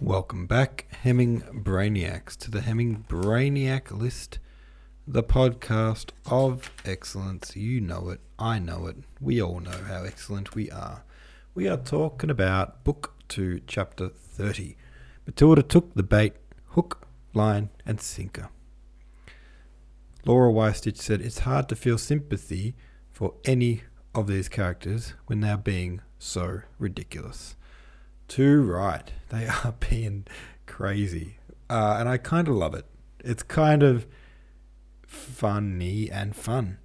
Welcome back, Hemming Brainiacs, to the Hemming Brainiac list, the podcast of excellence. You know it, I know it, we all know how excellent we are. We are talking about Book 2, Chapter 30. Matilda took the bait, hook, line, and sinker. Laura Wystitch said, It's hard to feel sympathy for any of these characters when they're being so ridiculous. Too right. They are being crazy. Uh, and I kind of love it. It's kind of funny and fun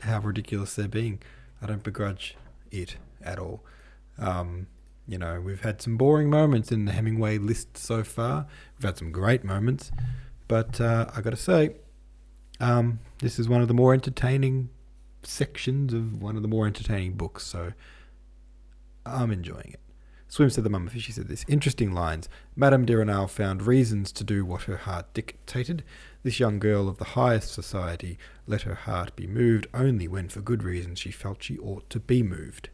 how ridiculous they're being. I don't begrudge it at all. Um, you know, we've had some boring moments in the Hemingway list so far. We've had some great moments. But uh, I got to say, um, this is one of the more entertaining sections of one of the more entertaining books. So I'm enjoying it. Swim said the mummy She said this. Interesting lines. Madame de Renal found reasons to do what her heart dictated. This young girl of the highest society let her heart be moved only when for good reasons she felt she ought to be moved.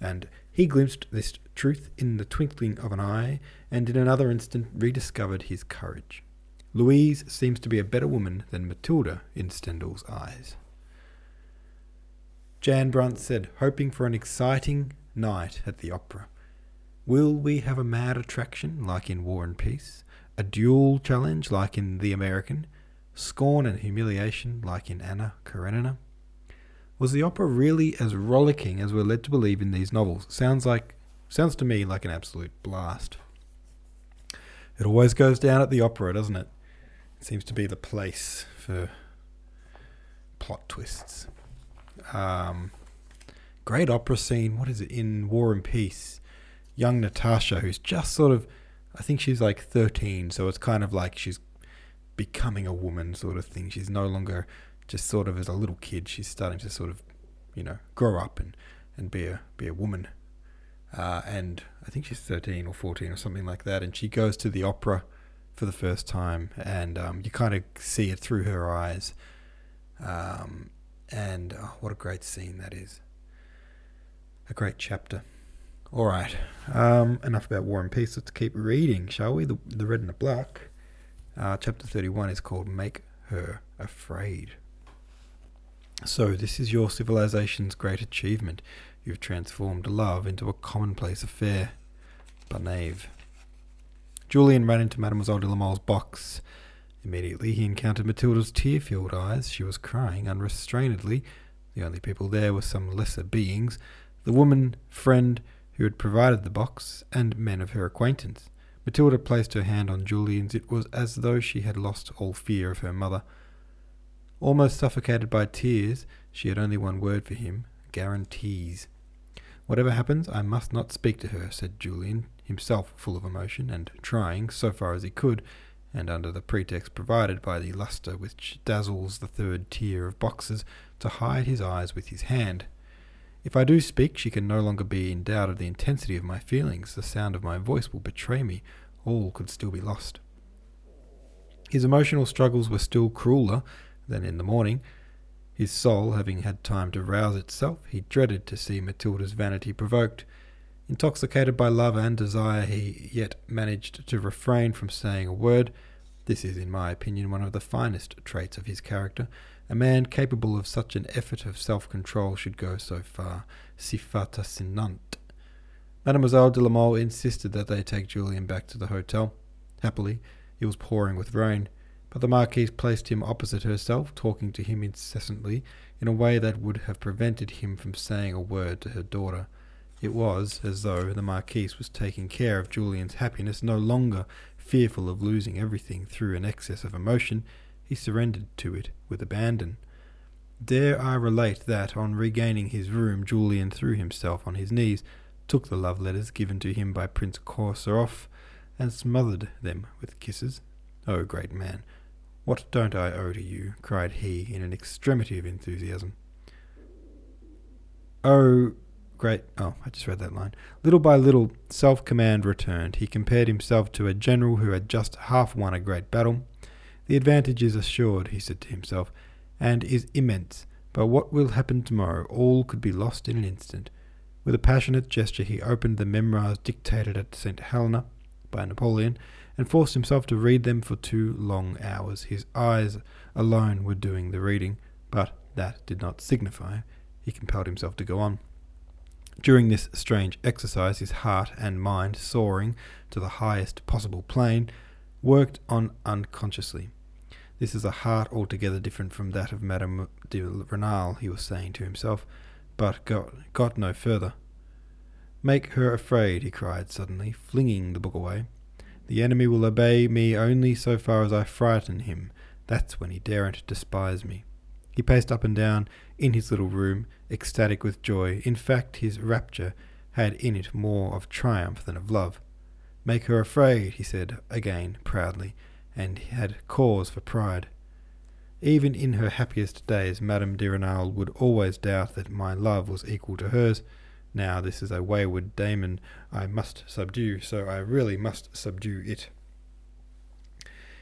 And he glimpsed this truth in the twinkling of an eye, and in another instant rediscovered his courage. Louise seems to be a better woman than Matilda in Stendhal's eyes. Jan Brunt said, hoping for an exciting night at the opera. Will we have a mad attraction like in War and Peace? A duel challenge like in The American? Scorn and humiliation like in Anna Karenina? Was the opera really as rollicking as we're led to believe in these novels? Sounds like sounds to me like an absolute blast. It always goes down at the opera, doesn't it? It seems to be the place for plot twists. Um, great opera scene. What is it in War and Peace? Young Natasha, who's just sort of, I think she's like 13, so it's kind of like she's becoming a woman sort of thing. She's no longer just sort of as a little kid. She's starting to sort of, you know, grow up and, and be a be a woman. Uh, and I think she's 13 or 14 or something like that. And she goes to the opera for the first time, and um, you kind of see it through her eyes. Um, and oh, what a great scene that is! A great chapter. All right. Um, enough about War and Peace. Let's keep reading, shall we? The, the Red and the Black. Uh, chapter 31 is called Make Her Afraid. So, this is your civilization's great achievement. You've transformed love into a commonplace affair. But Barnave. Julian ran into Mademoiselle de la Mole's box. Immediately he encountered Matilda's tear filled eyes. She was crying unrestrainedly. The only people there were some lesser beings. The woman, friend, who had provided the box, and men of her acquaintance. Matilda placed her hand on Julian's. It was as though she had lost all fear of her mother. Almost suffocated by tears, she had only one word for him guarantees. Whatever happens, I must not speak to her, said Julian, himself full of emotion, and trying, so far as he could, and under the pretext provided by the lustre which dazzles the third tier of boxes, to hide his eyes with his hand. If I do speak, she can no longer be in doubt of the intensity of my feelings. The sound of my voice will betray me. All could still be lost. His emotional struggles were still crueler than in the morning. His soul having had time to rouse itself, he dreaded to see Matilda's vanity provoked. Intoxicated by love and desire, he yet managed to refrain from saying a word. This is, in my opinion, one of the finest traits of his character, a man capable of such an effort of self control should go so far. Si fata sinant. Mademoiselle de la Mole insisted that they take Julian back to the hotel. Happily, it was pouring with rain, but the Marquise placed him opposite herself, talking to him incessantly in a way that would have prevented him from saying a word to her daughter. It was as though the Marquise was taking care of Julian's happiness, no longer fearful of losing everything through an excess of emotion, he surrendered to it with abandon. Dare I relate that, on regaining his room, Julian threw himself on his knees, took the love letters given to him by Prince Korsarov, and smothered them with kisses? Oh, great man, what don't I owe to you? cried he in an extremity of enthusiasm. Oh, great. Oh, I just read that line. Little by little, self command returned. He compared himself to a general who had just half won a great battle the advantage is assured, he said to himself, and is immense. But what will happen tomorrow? All could be lost in an instant. With a passionate gesture, he opened the memoirs dictated at St. Helena by Napoleon, and forced himself to read them for two long hours. His eyes alone were doing the reading, but that did not signify. He compelled himself to go on. During this strange exercise, his heart and mind, soaring to the highest possible plane, worked on unconsciously. This is a heart altogether different from that of Madame de Renal, he was saying to himself, but got, got no further. Make her afraid, he cried suddenly, flinging the book away. The enemy will obey me only so far as I frighten him. That's when he daren't despise me. He paced up and down in his little room, ecstatic with joy. In fact, his rapture had in it more of triumph than of love. Make her afraid, he said again proudly, and had cause for pride. Even in her happiest days, Madame de Renal would always doubt that my love was equal to hers. Now this is a wayward daemon I must subdue, so I really must subdue it.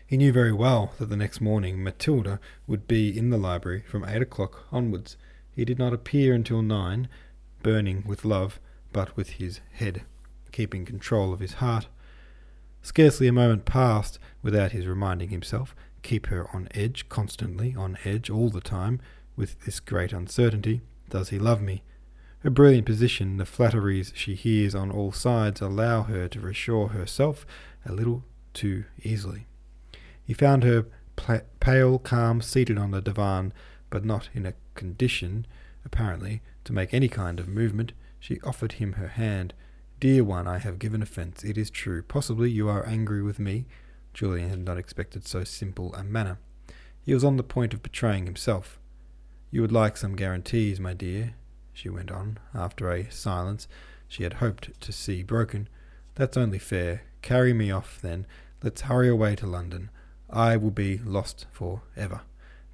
He knew very well that the next morning Matilda would be in the library from eight o'clock onwards. He did not appear until nine, burning with love, but with his head keeping control of his heart. Scarcely a moment passed without his reminding himself, keep her on edge, constantly on edge all the time, with this great uncertainty. Does he love me? Her brilliant position, the flatteries she hears on all sides, allow her to reassure herself a little too easily. He found her pale, calm, seated on the divan, but not in a condition, apparently, to make any kind of movement. She offered him her hand. Dear one, I have given offence, it is true. Possibly you are angry with me. Julian had not expected so simple a manner. He was on the point of betraying himself. You would like some guarantees, my dear, she went on, after a silence she had hoped to see broken. That's only fair. Carry me off, then. Let's hurry away to London. I will be lost for ever,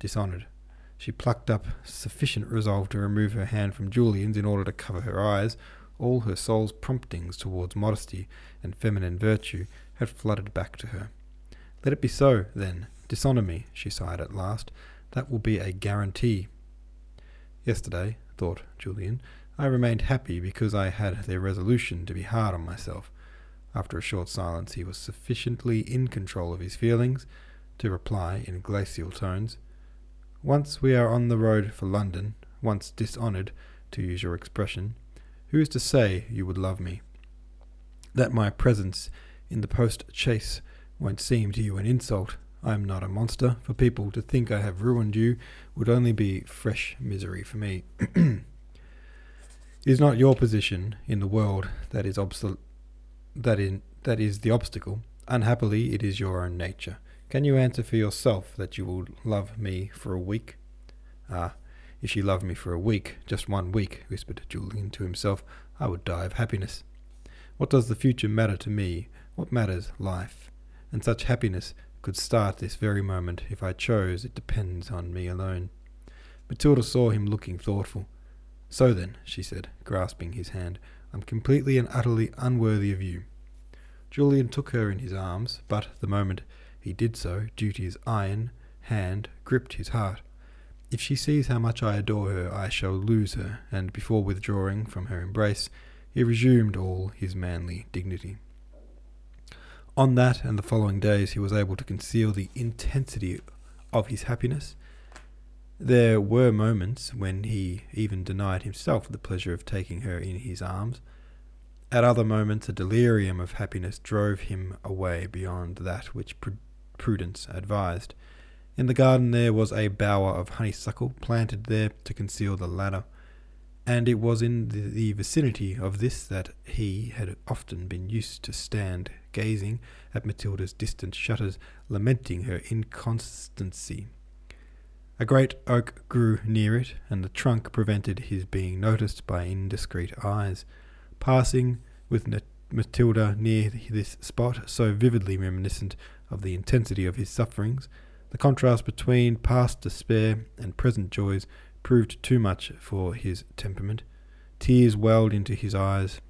dishonoured. She plucked up sufficient resolve to remove her hand from Julian's in order to cover her eyes. All her soul's promptings towards modesty and feminine virtue had flooded back to her. Let it be so, then. Dishonour me, she sighed at last. That will be a guarantee. Yesterday, thought Julian, I remained happy because I had the resolution to be hard on myself. After a short silence, he was sufficiently in control of his feelings to reply in glacial tones, Once we are on the road for London, once dishonoured, to use your expression, who is to say you would love me? That my presence in the post chaise won't seem to you an insult. I am not a monster. For people to think I have ruined you would only be fresh misery for me. it is not your position in the world that is obsol- that in that is the obstacle. Unhappily, it is your own nature. Can you answer for yourself that you will love me for a week? Ah, if she loved me for a week, just one week, whispered Julian to himself, I would die of happiness. What does the future matter to me? What matters life? And such happiness could start this very moment if I chose. It depends on me alone. Matilda saw him looking thoughtful. So then, she said, grasping his hand, I'm completely and utterly unworthy of you. Julian took her in his arms, but the moment he did so, duty's iron hand gripped his heart. If she sees how much I adore her, I shall lose her, and before withdrawing from her embrace, he resumed all his manly dignity. On that and the following days, he was able to conceal the intensity of his happiness. There were moments when he even denied himself the pleasure of taking her in his arms. At other moments, a delirium of happiness drove him away beyond that which prudence advised. In the garden there was a bower of honeysuckle planted there to conceal the ladder, and it was in the, vicinity of this that he had often been used to stand gazing at Matilda's distant shutters, lamenting her inconstancy. A great oak grew near it, and the trunk prevented his being noticed by indiscreet eyes. Passing with Matilda near this spot, so vividly reminiscent of the intensity of his sufferings, the contrast between past despair and present joys proved too much for his temperament. Tears welled into his eyes,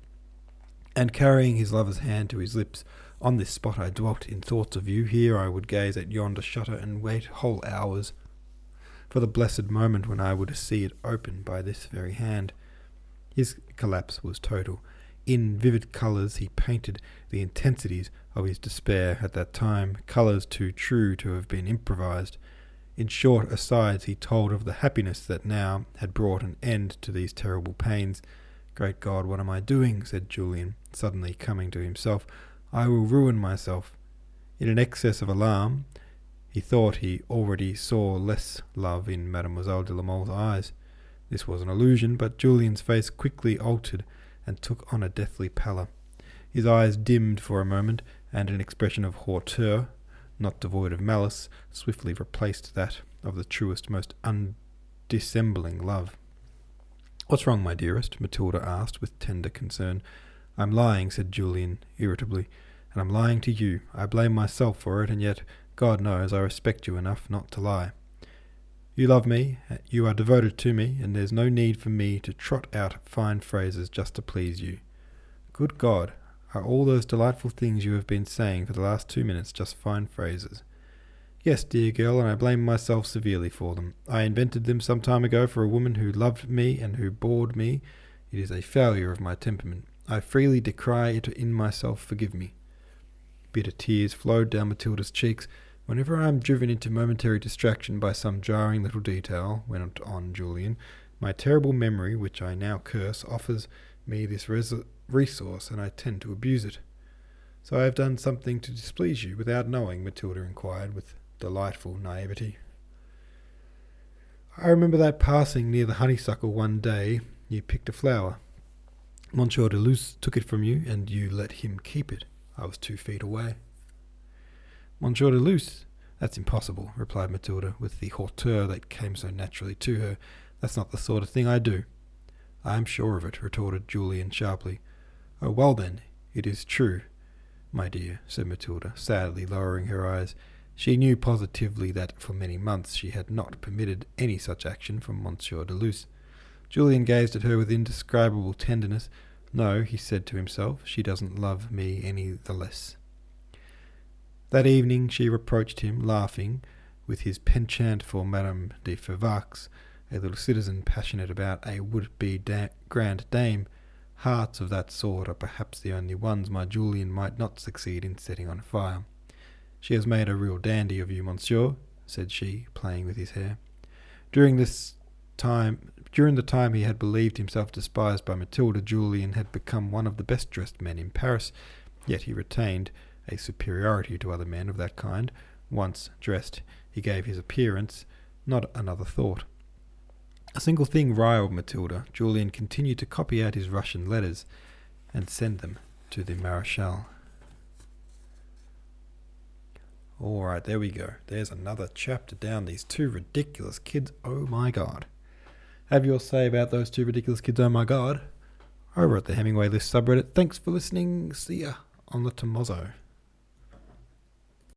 and carrying his lover's hand to his lips, on this spot I dwelt in thoughts of you. Here I would gaze at yonder shutter and wait whole hours for the blessed moment when I would see it open by this very hand. His collapse was total. In vivid colours, he painted the intensities of his despair at that time, colours too true to have been improvised. In short asides, he told of the happiness that now had brought an end to these terrible pains. Great God, what am I doing? said Julian, suddenly coming to himself. I will ruin myself. In an excess of alarm, he thought he already saw less love in Mademoiselle de la Mole's eyes. This was an illusion, but Julian's face quickly altered and took on a deathly pallor. His eyes dimmed for a moment, and an expression of hauteur not devoid of malice, swiftly replaced that of the truest, most undissembling love. What's wrong, my dearest? Matilda asked with tender concern. I'm lying, said Julian irritably, and I'm lying to you. I blame myself for it, and yet, God knows, I respect you enough not to lie. You love me, you are devoted to me, and there's no need for me to trot out fine phrases just to please you. Good God, are all those delightful things you have been saying for the last two minutes just fine phrases? Yes, dear girl, and I blame myself severely for them. I invented them some time ago for a woman who loved me and who bored me. It is a failure of my temperament. I freely decry it in myself. Forgive me. Bitter tears flowed down Matilda's cheeks. Whenever I am driven into momentary distraction by some jarring little detail, went on Julian, my terrible memory, which I now curse, offers me this res- resource, and I tend to abuse it. So I have done something to displease you without knowing, Matilda inquired with delightful naivety. I remember that passing near the honeysuckle one day you picked a flower. Monsieur de Luz took it from you, and you let him keep it. I was two feet away. Monsieur de Luz? That's impossible, replied Matilda, with the hauteur that came so naturally to her. That's not the sort of thing I do. I am sure of it, retorted Julian sharply. Oh, well then, it is true, my dear, said Matilda, sadly lowering her eyes. She knew positively that for many months she had not permitted any such action from Monsieur de Luz. Julian gazed at her with indescribable tenderness. No, he said to himself, she doesn't love me any the less. That evening she reproached him, laughing, with his penchant for Madame de Fervaques, a little citizen passionate about a would-be da- grand dame. Hearts of that sort are perhaps the only ones my Julian might not succeed in setting on fire. She has made a real dandy of you, monsieur, said she, playing with his hair. During this time, during the time he had believed himself despised by Matilda, Julian had become one of the best dressed men in Paris, yet he retained a superiority to other men of that kind. Once dressed, he gave his appearance not another thought. A single thing riled Matilda. Julian continued to copy out his Russian letters and send them to the Marechal. All right, there we go. There's another chapter down. These two ridiculous kids. Oh my god. Have your say about those two ridiculous kids. Oh my god. Over at the Hemingway List subreddit. Thanks for listening. See ya on the Tomozzo.